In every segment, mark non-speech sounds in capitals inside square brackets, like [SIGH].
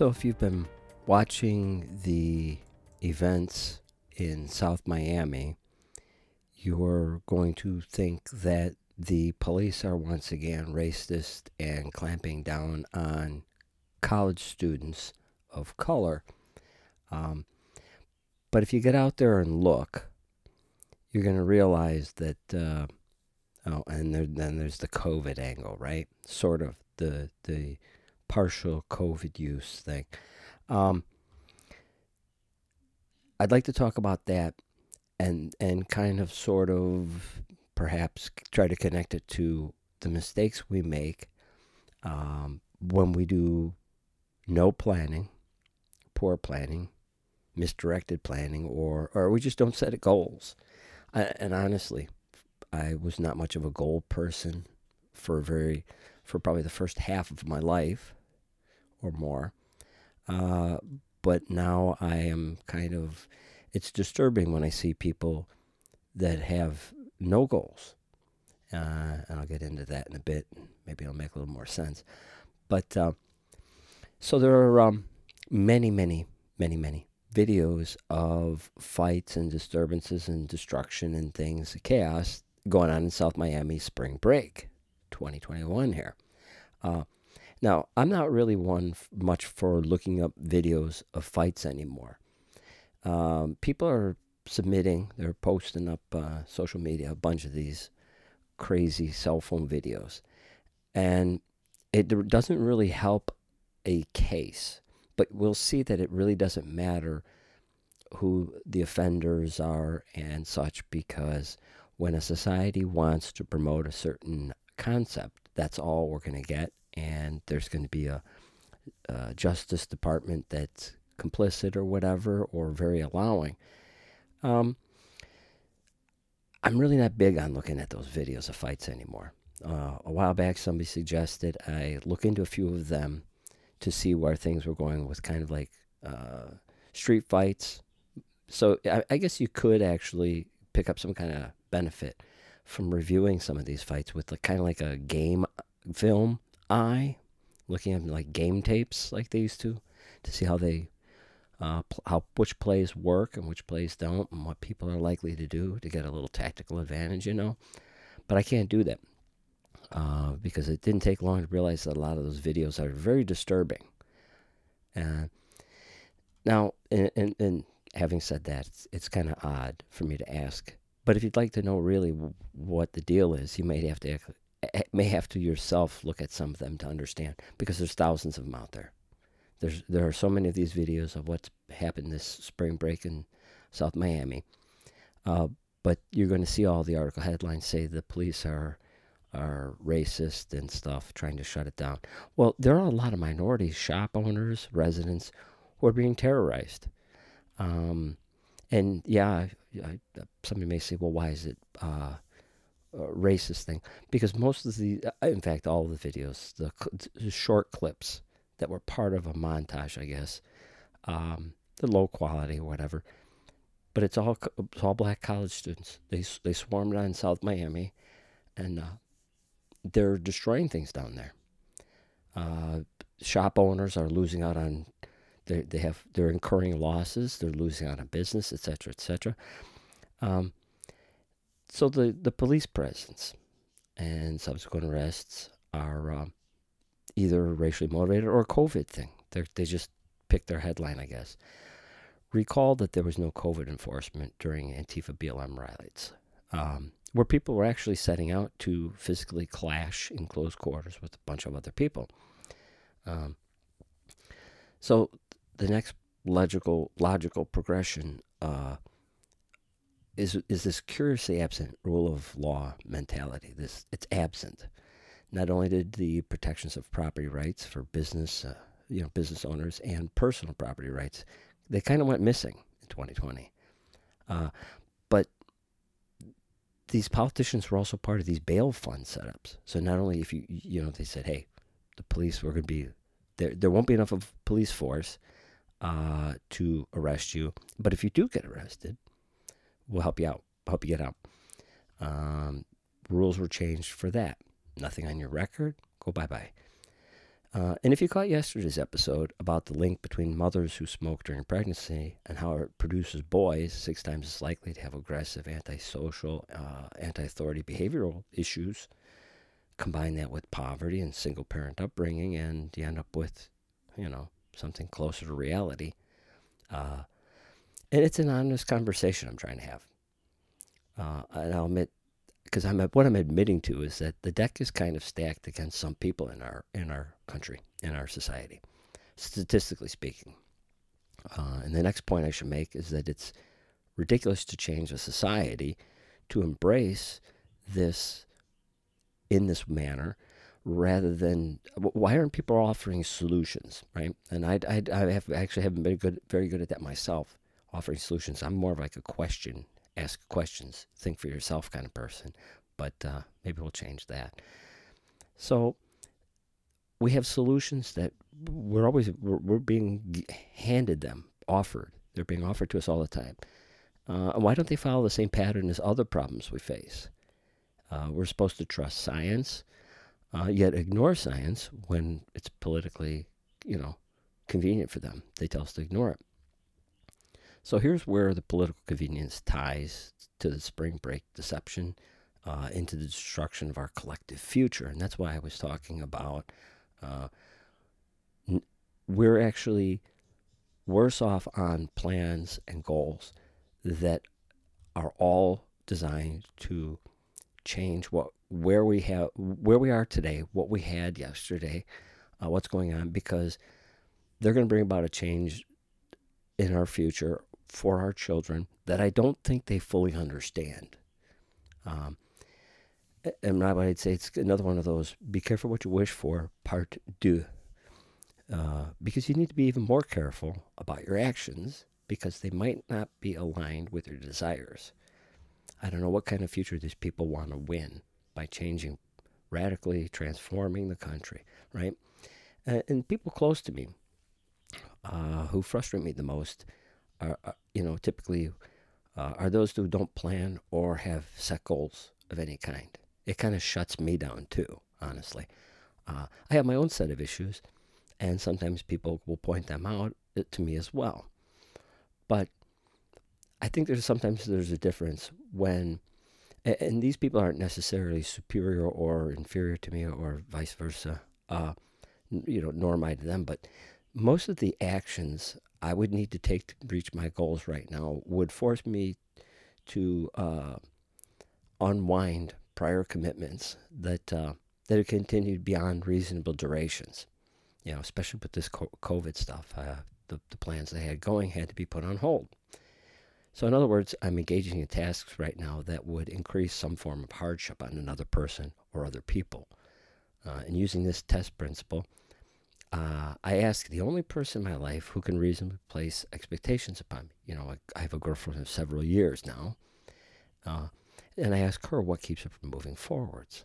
So, if you've been watching the events in South Miami, you're going to think that the police are once again racist and clamping down on college students of color. Um, but if you get out there and look, you're going to realize that, uh, oh, and there, then there's the COVID angle, right? Sort of the the partial COVID use thing. Um, I'd like to talk about that and and kind of sort of perhaps try to connect it to the mistakes we make um, when we do no planning, poor planning, misdirected planning, or or we just don't set goals. I, and honestly, I was not much of a goal person for very for probably the first half of my life or more. Uh, but now I am kind of, it's disturbing when I see people that have no goals. Uh, and I'll get into that in a bit. Maybe it'll make a little more sense. But uh, so there are um, many, many, many, many videos of fights and disturbances and destruction and things, chaos going on in South Miami spring break 2021 here. Uh, now, I'm not really one f- much for looking up videos of fights anymore. Um, people are submitting, they're posting up uh, social media a bunch of these crazy cell phone videos. And it doesn't really help a case, but we'll see that it really doesn't matter who the offenders are and such because when a society wants to promote a certain concept, that's all we're going to get and there's going to be a, a Justice Department that's complicit or whatever, or very allowing. Um, I'm really not big on looking at those videos of fights anymore. Uh, a while back, somebody suggested I look into a few of them to see where things were going with kind of like uh, street fights. So I, I, guess you could actually pick up some kind of benefit from reviewing some of these fights with kind of like a game film eye, looking at like game tapes like they used to, to see how they, uh, pl- how which plays work and which plays don't, and what people are likely to do to get a little tactical advantage, you know. But I can't do that uh, because it didn't take long to realize that a lot of those videos are very disturbing. Uh, now, and, and, and having said that, it's, it's kind of odd for me to ask. But if you'd like to know really what the deal is, you might have to may have to yourself look at some of them to understand because there's thousands of them out there. There's there are so many of these videos of what's happened this spring break in South Miami, uh, but you're going to see all the article headlines say the police are are racist and stuff, trying to shut it down. Well, there are a lot of minority shop owners, residents who are being terrorized. Um, and yeah, I, I, somebody may say, well, why is it uh, uh, racist thing because most of the, uh, in fact, all the videos, the, the, short clips that were part of a montage, I guess, um, the low quality or whatever, but it's all it's all black college students. They they swarmed on South Miami, and uh, they're destroying things down there. Uh, shop owners are losing out on they they have they're incurring losses. They're losing out on business, etc., etc. Um, so the, the police presence and subsequent arrests are um, either racially motivated or a COVID thing. They're, they just picked their headline, I guess. Recall that there was no COVID enforcement during Antifa BLM riots, um, where people were actually setting out to physically clash in close quarters with a bunch of other people. Um, so the next logical logical progression uh, is is this curiously absent rule of law mentality. This it's absent. Not only did the protections of property rights for business, uh, you know, business owners and personal property rights, they kind of went missing in 2020. Uh, but these politicians were also part of these bail fund setups. So not only if you you know they said, hey, the police were going to be there, there won't be enough of police force uh, to arrest you, but if you do get arrested, we'll help you out, help you get out. Um, rules were changed for that. Nothing on your record, go bye bye. Uh, and if you caught yesterday's episode about the link between mothers who smoke during pregnancy and how it produces boys six times as likely to have aggressive, antisocial, uh, anti authority behavioral issues, combine that with poverty and single parent upbringing, and you end up with, you know, something closer to reality. Uh, and it's an honest conversation I'm trying to have. Uh, and I'll admit, because I'm what I'm admitting to is that the deck is kind of stacked against some people in our in our country, in our society, statistically speaking. Uh, and the next point I should make is that it's ridiculous to change a society to embrace this in this manner rather than why aren't people offering solutions right and i, I, I have actually haven't been good very good at that myself offering solutions. I'm more of like a question ask questions think for yourself kind of person but uh, maybe we'll change that. So we have solutions that we're always we're, we're being handed them offered. They're being offered to us all the time. Uh, why don't they follow the same pattern as other problems we face? Uh, we're supposed to trust science, uh, yet ignore science when it's politically, you know, convenient for them. They tell us to ignore it. So here's where the political convenience ties to the spring break deception uh, into the destruction of our collective future. And that's why I was talking about uh, n- we're actually worse off on plans and goals that are all designed to change what where we have where we are today, what we had yesterday, uh, what's going on, because they're going to bring about a change in our future for our children that I don't think they fully understand. Um, and I'd say it's another one of those be careful what you wish for, part two. Uh, because you need to be even more careful about your actions because they might not be aligned with your desires. I don't know what kind of future these people want to win by changing, radically transforming the country, right? Uh, and people close to me uh, who frustrate me the most are, are you know, typically uh, are those who don't plan or have set goals of any kind. It kind of shuts me down too, honestly. Uh, I have my own set of issues, and sometimes people will point them out uh, to me as well. But I think there's sometimes there's a difference when, and these people aren't necessarily superior or inferior to me or vice versa, uh, you know, nor am I to them, but most of the actions I would need to take to reach my goals right now would force me to uh, unwind prior commitments that uh, that have continued beyond reasonable durations. You know, especially with this COVID stuff, uh, the the plans they had going had to be put on hold. So, in other words, I'm engaging in tasks right now that would increase some form of hardship on another person or other people. Uh, and using this test principle, uh, I ask the only person in my life who can reasonably place expectations upon me. You know, I, I have a girlfriend of several years now. Uh, and I ask her what keeps her from moving forwards.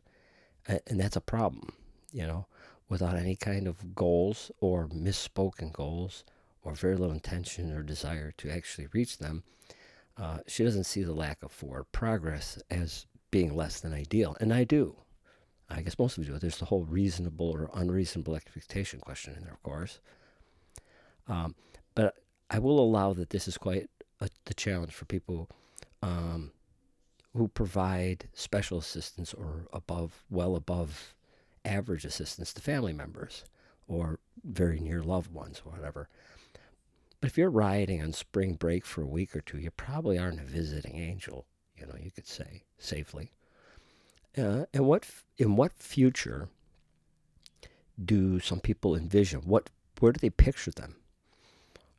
And, and that's a problem, you know, without any kind of goals or misspoken goals or very little intention or desire to actually reach them uh, she doesn't see the lack of forward progress as being less than ideal. And I do. I guess most of you do. There's the whole reasonable or unreasonable expectation question in there, of course. Um, but I will allow that this is quite a, the challenge for people um, who provide special assistance or above, well above average assistance to family members or very near loved ones or whatever. But if you're riding on spring break for a week or two, you probably aren't a visiting angel, you know, you could say safely. Uh, and what in what future do some people envision? What where do they picture them?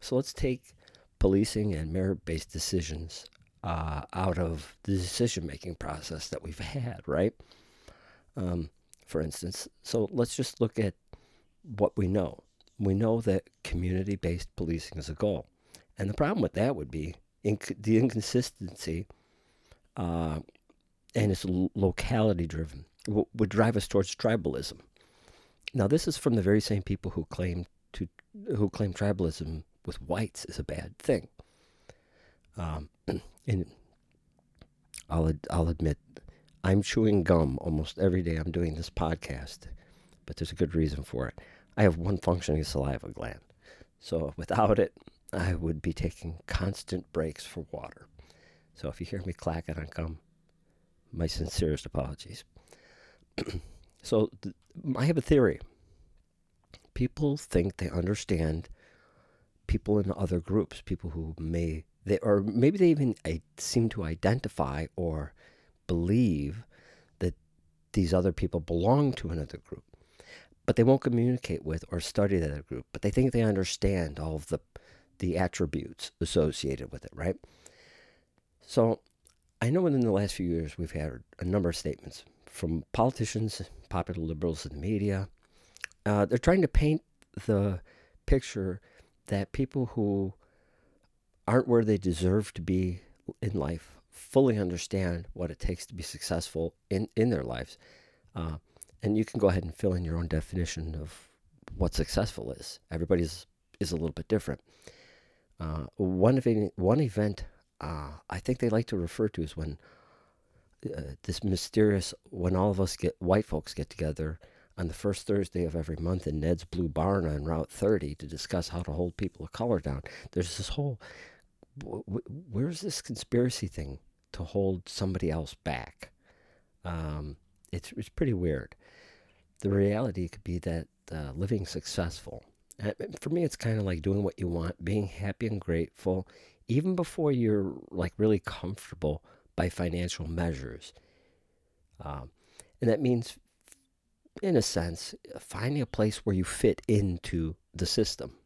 So let's take policing and merit-based decisions uh, out of the decision-making process that we've had, right? Um, for instance, so let's just look at what we know we know that community based policing is a goal. And the problem with that would be inc- the inconsistency uh, and it's locality driven, would drive us towards tribalism. Now, this is from the very same people who claim to who claim tribalism with whites is a bad thing. Um, [CLEARS THROAT] and I'll I'll admit, I'm chewing gum almost every day. I'm doing this podcast, but there's a good reason for it. I have one functioning saliva gland. So without it, I would be taking constant breaks for water. So if you hear me clacking on gum, my sincerest apologies. [CLEARS THROAT] so th- I have a theory. People think they understand people in other groups, people who may they or maybe they even seem to identify or believe that these other people belong to another group, but they won't communicate with or study that other group. But they think they understand all of the the attributes associated with it, right? So I know within the last few years we've had a number of statements from politicians, popular liberals in the media. Uh, they're trying to paint the picture that people who aren't where they deserve to be in life fully understand what it takes to be successful in, in their lives. Uh, and you can go ahead and fill in your own definition of what successful is. Everybody's is a little bit different. Uh, one, event, one event uh, I think they like to refer to is when uh, this mysterious, when all of us get, white folks get together on the first Thursday of every month in Ned's Blue Barn on Route 30 to discuss how to hold people of color down. There's this whole, where's this conspiracy thing to hold somebody else back? Um, it's, it's pretty weird. The reality could be that uh, living successful, for me, it's kind of like doing what you want, being happy and grateful, even before you're like really comfortable by financial measures. Um, and that means, in a sense, finding a place where you fit into the system.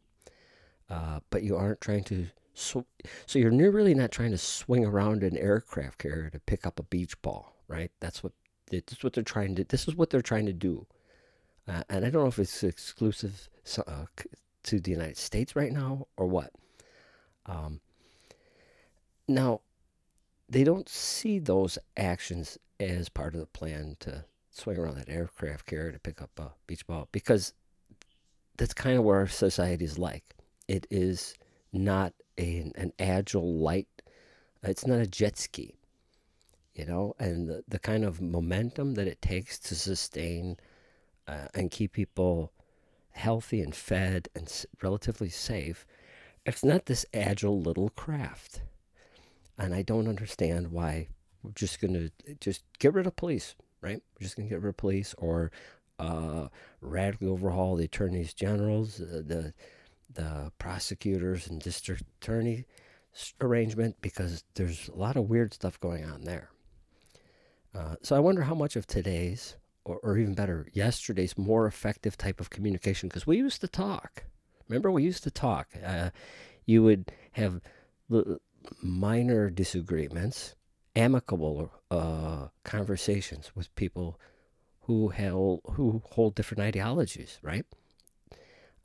Uh, but you aren't trying to. Sw- so you're really not trying to swing around an aircraft carrier to pick up a beach ball, right? That's what that's what they're trying to. This is what they're trying to do. Uh, and I don't know if it's exclusive uh, to the United States right now or what. Um, now, they don't see those actions as part of the plan to swing around that aircraft carrier to pick up a beach ball because that's kind of where our society is like. It is not a, an agile, light, it's not a jet ski, you know, and the, the kind of momentum that it takes to sustain uh, and keep people healthy and fed and relatively safe, it's not this agile little craft. And I don't understand why we're just going to just get rid of police, right? We're just going to get rid of police or uh, radically overhaul the attorneys generals, uh, the the prosecutors and district attorney arrangement because there's a lot of weird stuff going on there. Uh, so I wonder how much of today's, or, or even better, yesterday's more effective type of communication, because we used to talk. Remember, we used to talk. Uh, you would have minor disagreements, amicable uh, conversations with people who held who hold different ideologies, right?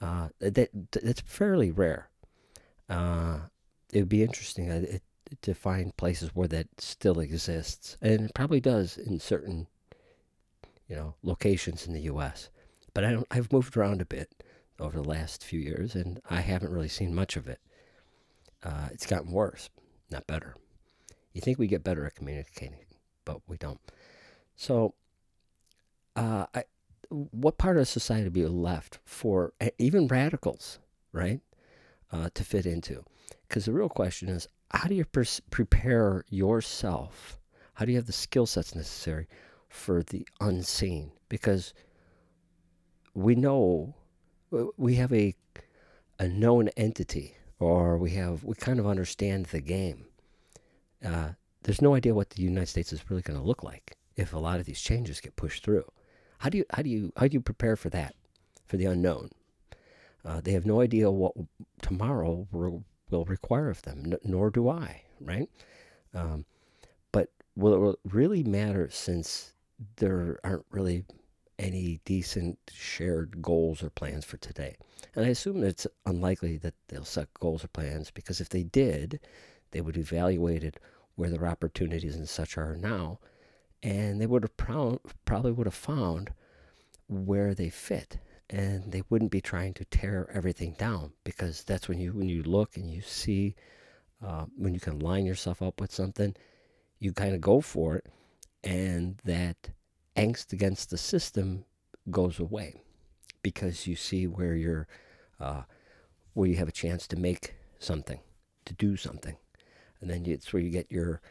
Uh, that that's fairly rare. Uh, it would be interesting uh, to find places where that still exists, and it probably does in certain, you know, locations in the U.S. But I don't. I've moved around a bit over the last few years, and I haven't really seen much of it uh, it's gotten worse, not better. You think we get better at communicating, but we don't. So, uh, I, what part of society would be left for even radicals, right, uh, to fit into? Because the real question is, how do you pers- prepare yourself? How do you have the skill sets necessary for the unseen? Because we know we have a a known entity or we have we kind of understand the game. Uh, there's no idea what the United States is really going to look like if a lot of these changes get pushed through. How do you how do you how do you prepare for that, for the unknown? Uh, they have no idea what tomorrow will, will require of them, n- nor do I. Right? Um, but will it really matter since there aren't really any decent shared goals or plans for today. And I assume it's unlikely that they'll set goals or plans because if they did, they would evaluate it where their opportunities and such are now, and they would have pro- probably would have found where they fit, and they wouldn't be trying to tear everything down because that's when you when you look and you see uh, when you can line yourself up with something, you kind of go for it, and that angst against the system goes away because you see where you're, uh, where you have a chance to make something, to do something, and then it's where you get your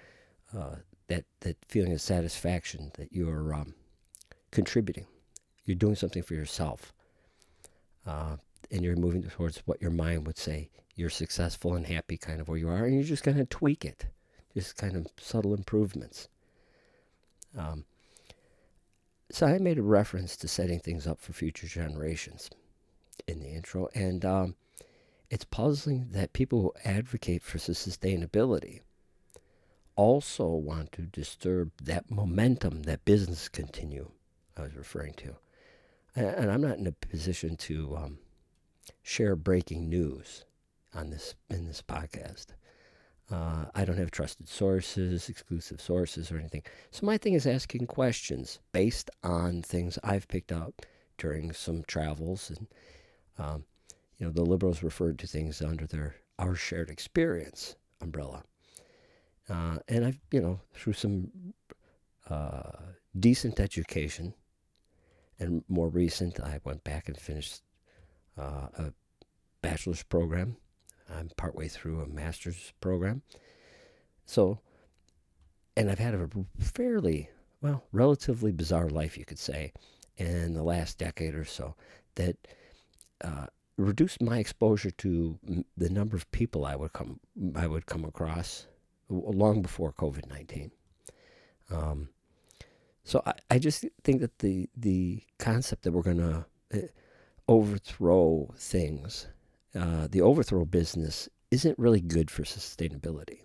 uh, that that feeling of satisfaction that you're um, contributing. You're doing something for yourself, uh, and you're moving towards what your mind would say you're successful and happy, kind of where you are, and you're just going to tweak it, just kind of subtle improvements. Um, so I made a reference to setting things up for future generations in the intro, and um, it's puzzling that people who advocate for sustainability also want to disturb that momentum that business continue I was referring to. And, I'm not in a position to um, share breaking news on this in this podcast. Uh, I don't have trusted sources, exclusive sources, or anything. So my thing is asking questions based on things I've picked up during some travels, and um, you know, the liberals referred to things under their our shared experience umbrella. Uh, and I've, you know, through some uh, decent education and more recent, I went back and finished uh, a bachelor's program. I'm partway through a master's program. So, and I've had a fairly, well, relatively bizarre life, you could say, in the last decade or so that uh, reduced my exposure to the number of people I would come I would come across long before COVID nineteen. Um, so I, I just think that the the concept that we're going to uh, overthrow things, uh, the overthrow business, isn't really good for sustainability.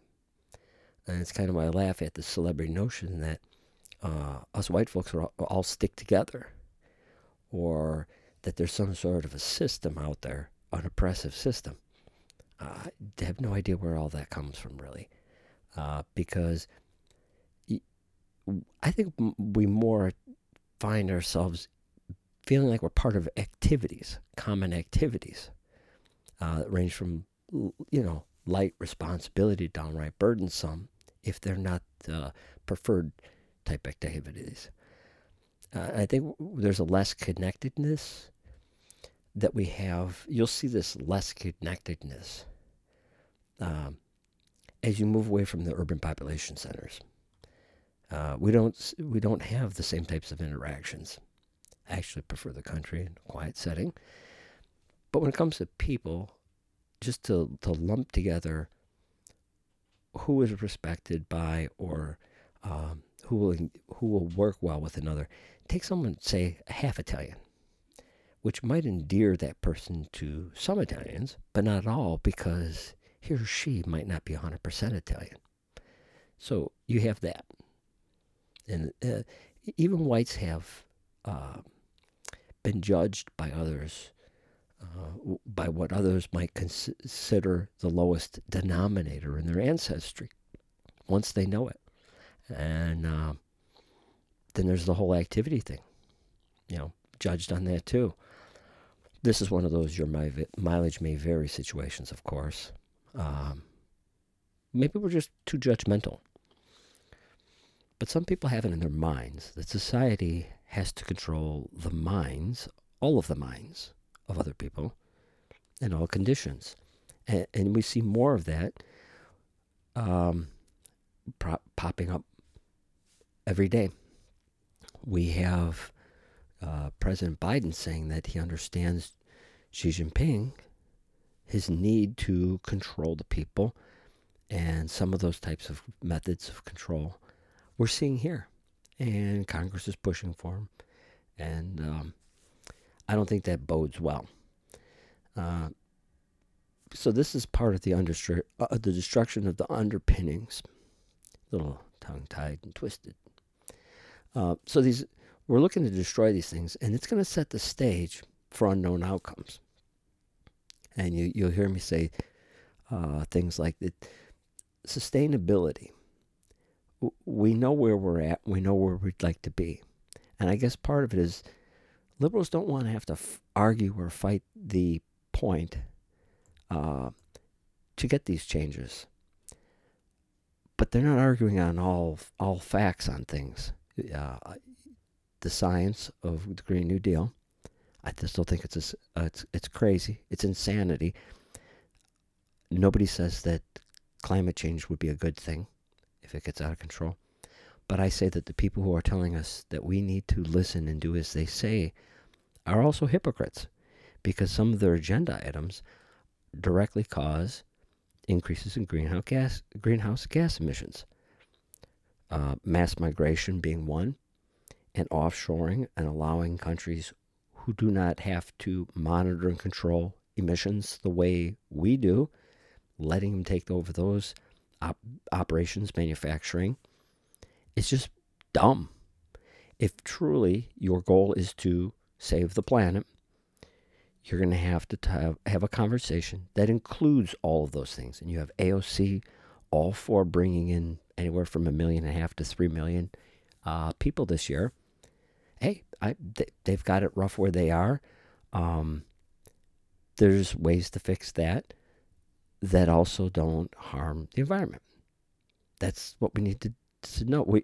And it's kind of I laugh at the celebrity notion that uh, us white folks are all, all stick together, or that there's some sort of a system out there, an oppressive system. I have no idea where all that comes from, really, uh, because I think we more find ourselves feeling like we're part of activities, common activities, uh, range from you know light responsibility, downright burdensome, if they're not uh, preferred type activities. Uh, I think there's a less connectedness that we have. You'll see this less connectedness um, as you move away from the urban population centers. Uh, we don't we don't have the same types of interactions. I actually prefer the country in a quiet setting. But when it comes to people, just to, to lump together who is respected by or um, who will who will work well with another, take someone say half Italian, which might endear that person to some Italians, but not all, because he or she might not be 100% Italian. So you have that and uh, even whites have uh, been judged by others uh, by what others might consider the lowest denominator in their ancestry once they know it. And uh, then there's the whole activity thing you know judged on that too. This is one of those your mileage may vary situations of course. Um, maybe we're just too judgmental. But some people have it in their minds that society has to control the minds, all of the minds of other people in all conditions. And, and we see more of that um, pro- popping up every day. We have uh, President Biden saying that he understands Xi Jinping, his need to control the people, and some of those types of methods of control we're seeing here. And Congress is pushing for them. And um, I don't think that bodes well. Uh, so this is part of the, understru- uh, the destruction of the underpinnings. Little tongue-tied and twisted. Uh, so these we're looking to destroy these things, and it's going to set the stage for unknown outcomes. And you, you'll hear me say uh, things like that sustainability we know where we're at. We know where we'd like to be. And I guess part of it is liberals don't want to have to f- argue or fight the point uh, to get these changes. But they're not arguing on all all facts on things. Uh, the science of the Green New Deal, I still think it's a, uh, it's it's crazy. It's insanity. Nobody says that climate change would be a good thing if it gets out of control. But I say that the people who are telling us that we need to listen and do as they say are also hypocrites because some of their agenda items directly cause increases in greenhouse gas, greenhouse gas emissions. Uh, mass migration being one, and offshoring and allowing countries who do not have to monitor and control emissions the way we do, letting them take over those op- operations, manufacturing, it's just dumb. If truly your goal is to save the planet, you're going to have to have, have a conversation that includes all of those things. And you have AOC all for bringing in anywhere from a million and a half to three million uh, people this year. Hey, I, they, have got it rough where they are. Um, there's ways to fix that that also don't harm the environment. That's what we need to, to know. We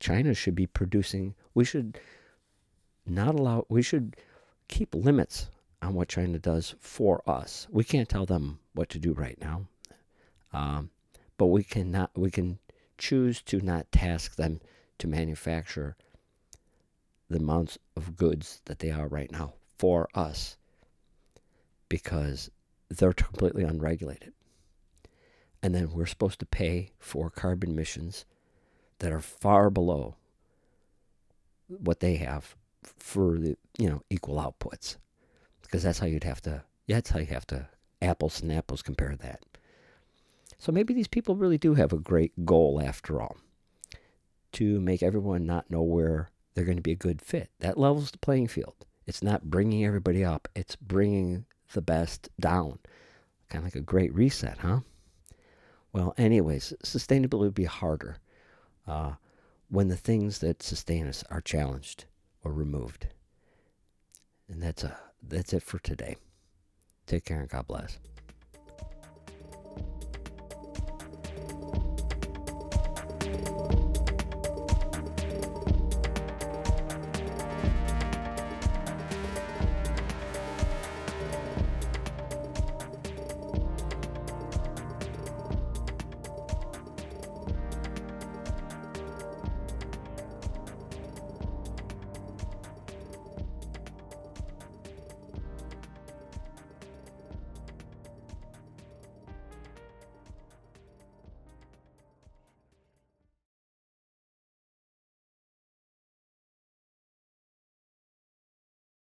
China should be producing. We should not allow. We should keep limits on what China does for us. We can't tell them what to do right now, um, but we cannot. We can choose to not task them to manufacture the amounts of goods that they are right now for us because they're completely unregulated. And then we're supposed to pay for carbon emissions that are far below what they have for the you know equal outputs because that's how you'd have to that's how you have to apples and apples compare that. So maybe these people really do have a great goal after all to make everyone not know where they're going to be a good fit. That levels the playing field. It's not bringing everybody up it's bringing the best down. Kind of like a great reset huh? Well anyways sustainability would be harder uh, when the things that sustain us are challenged or removed. And that's a that's it for today. Take care and God bless.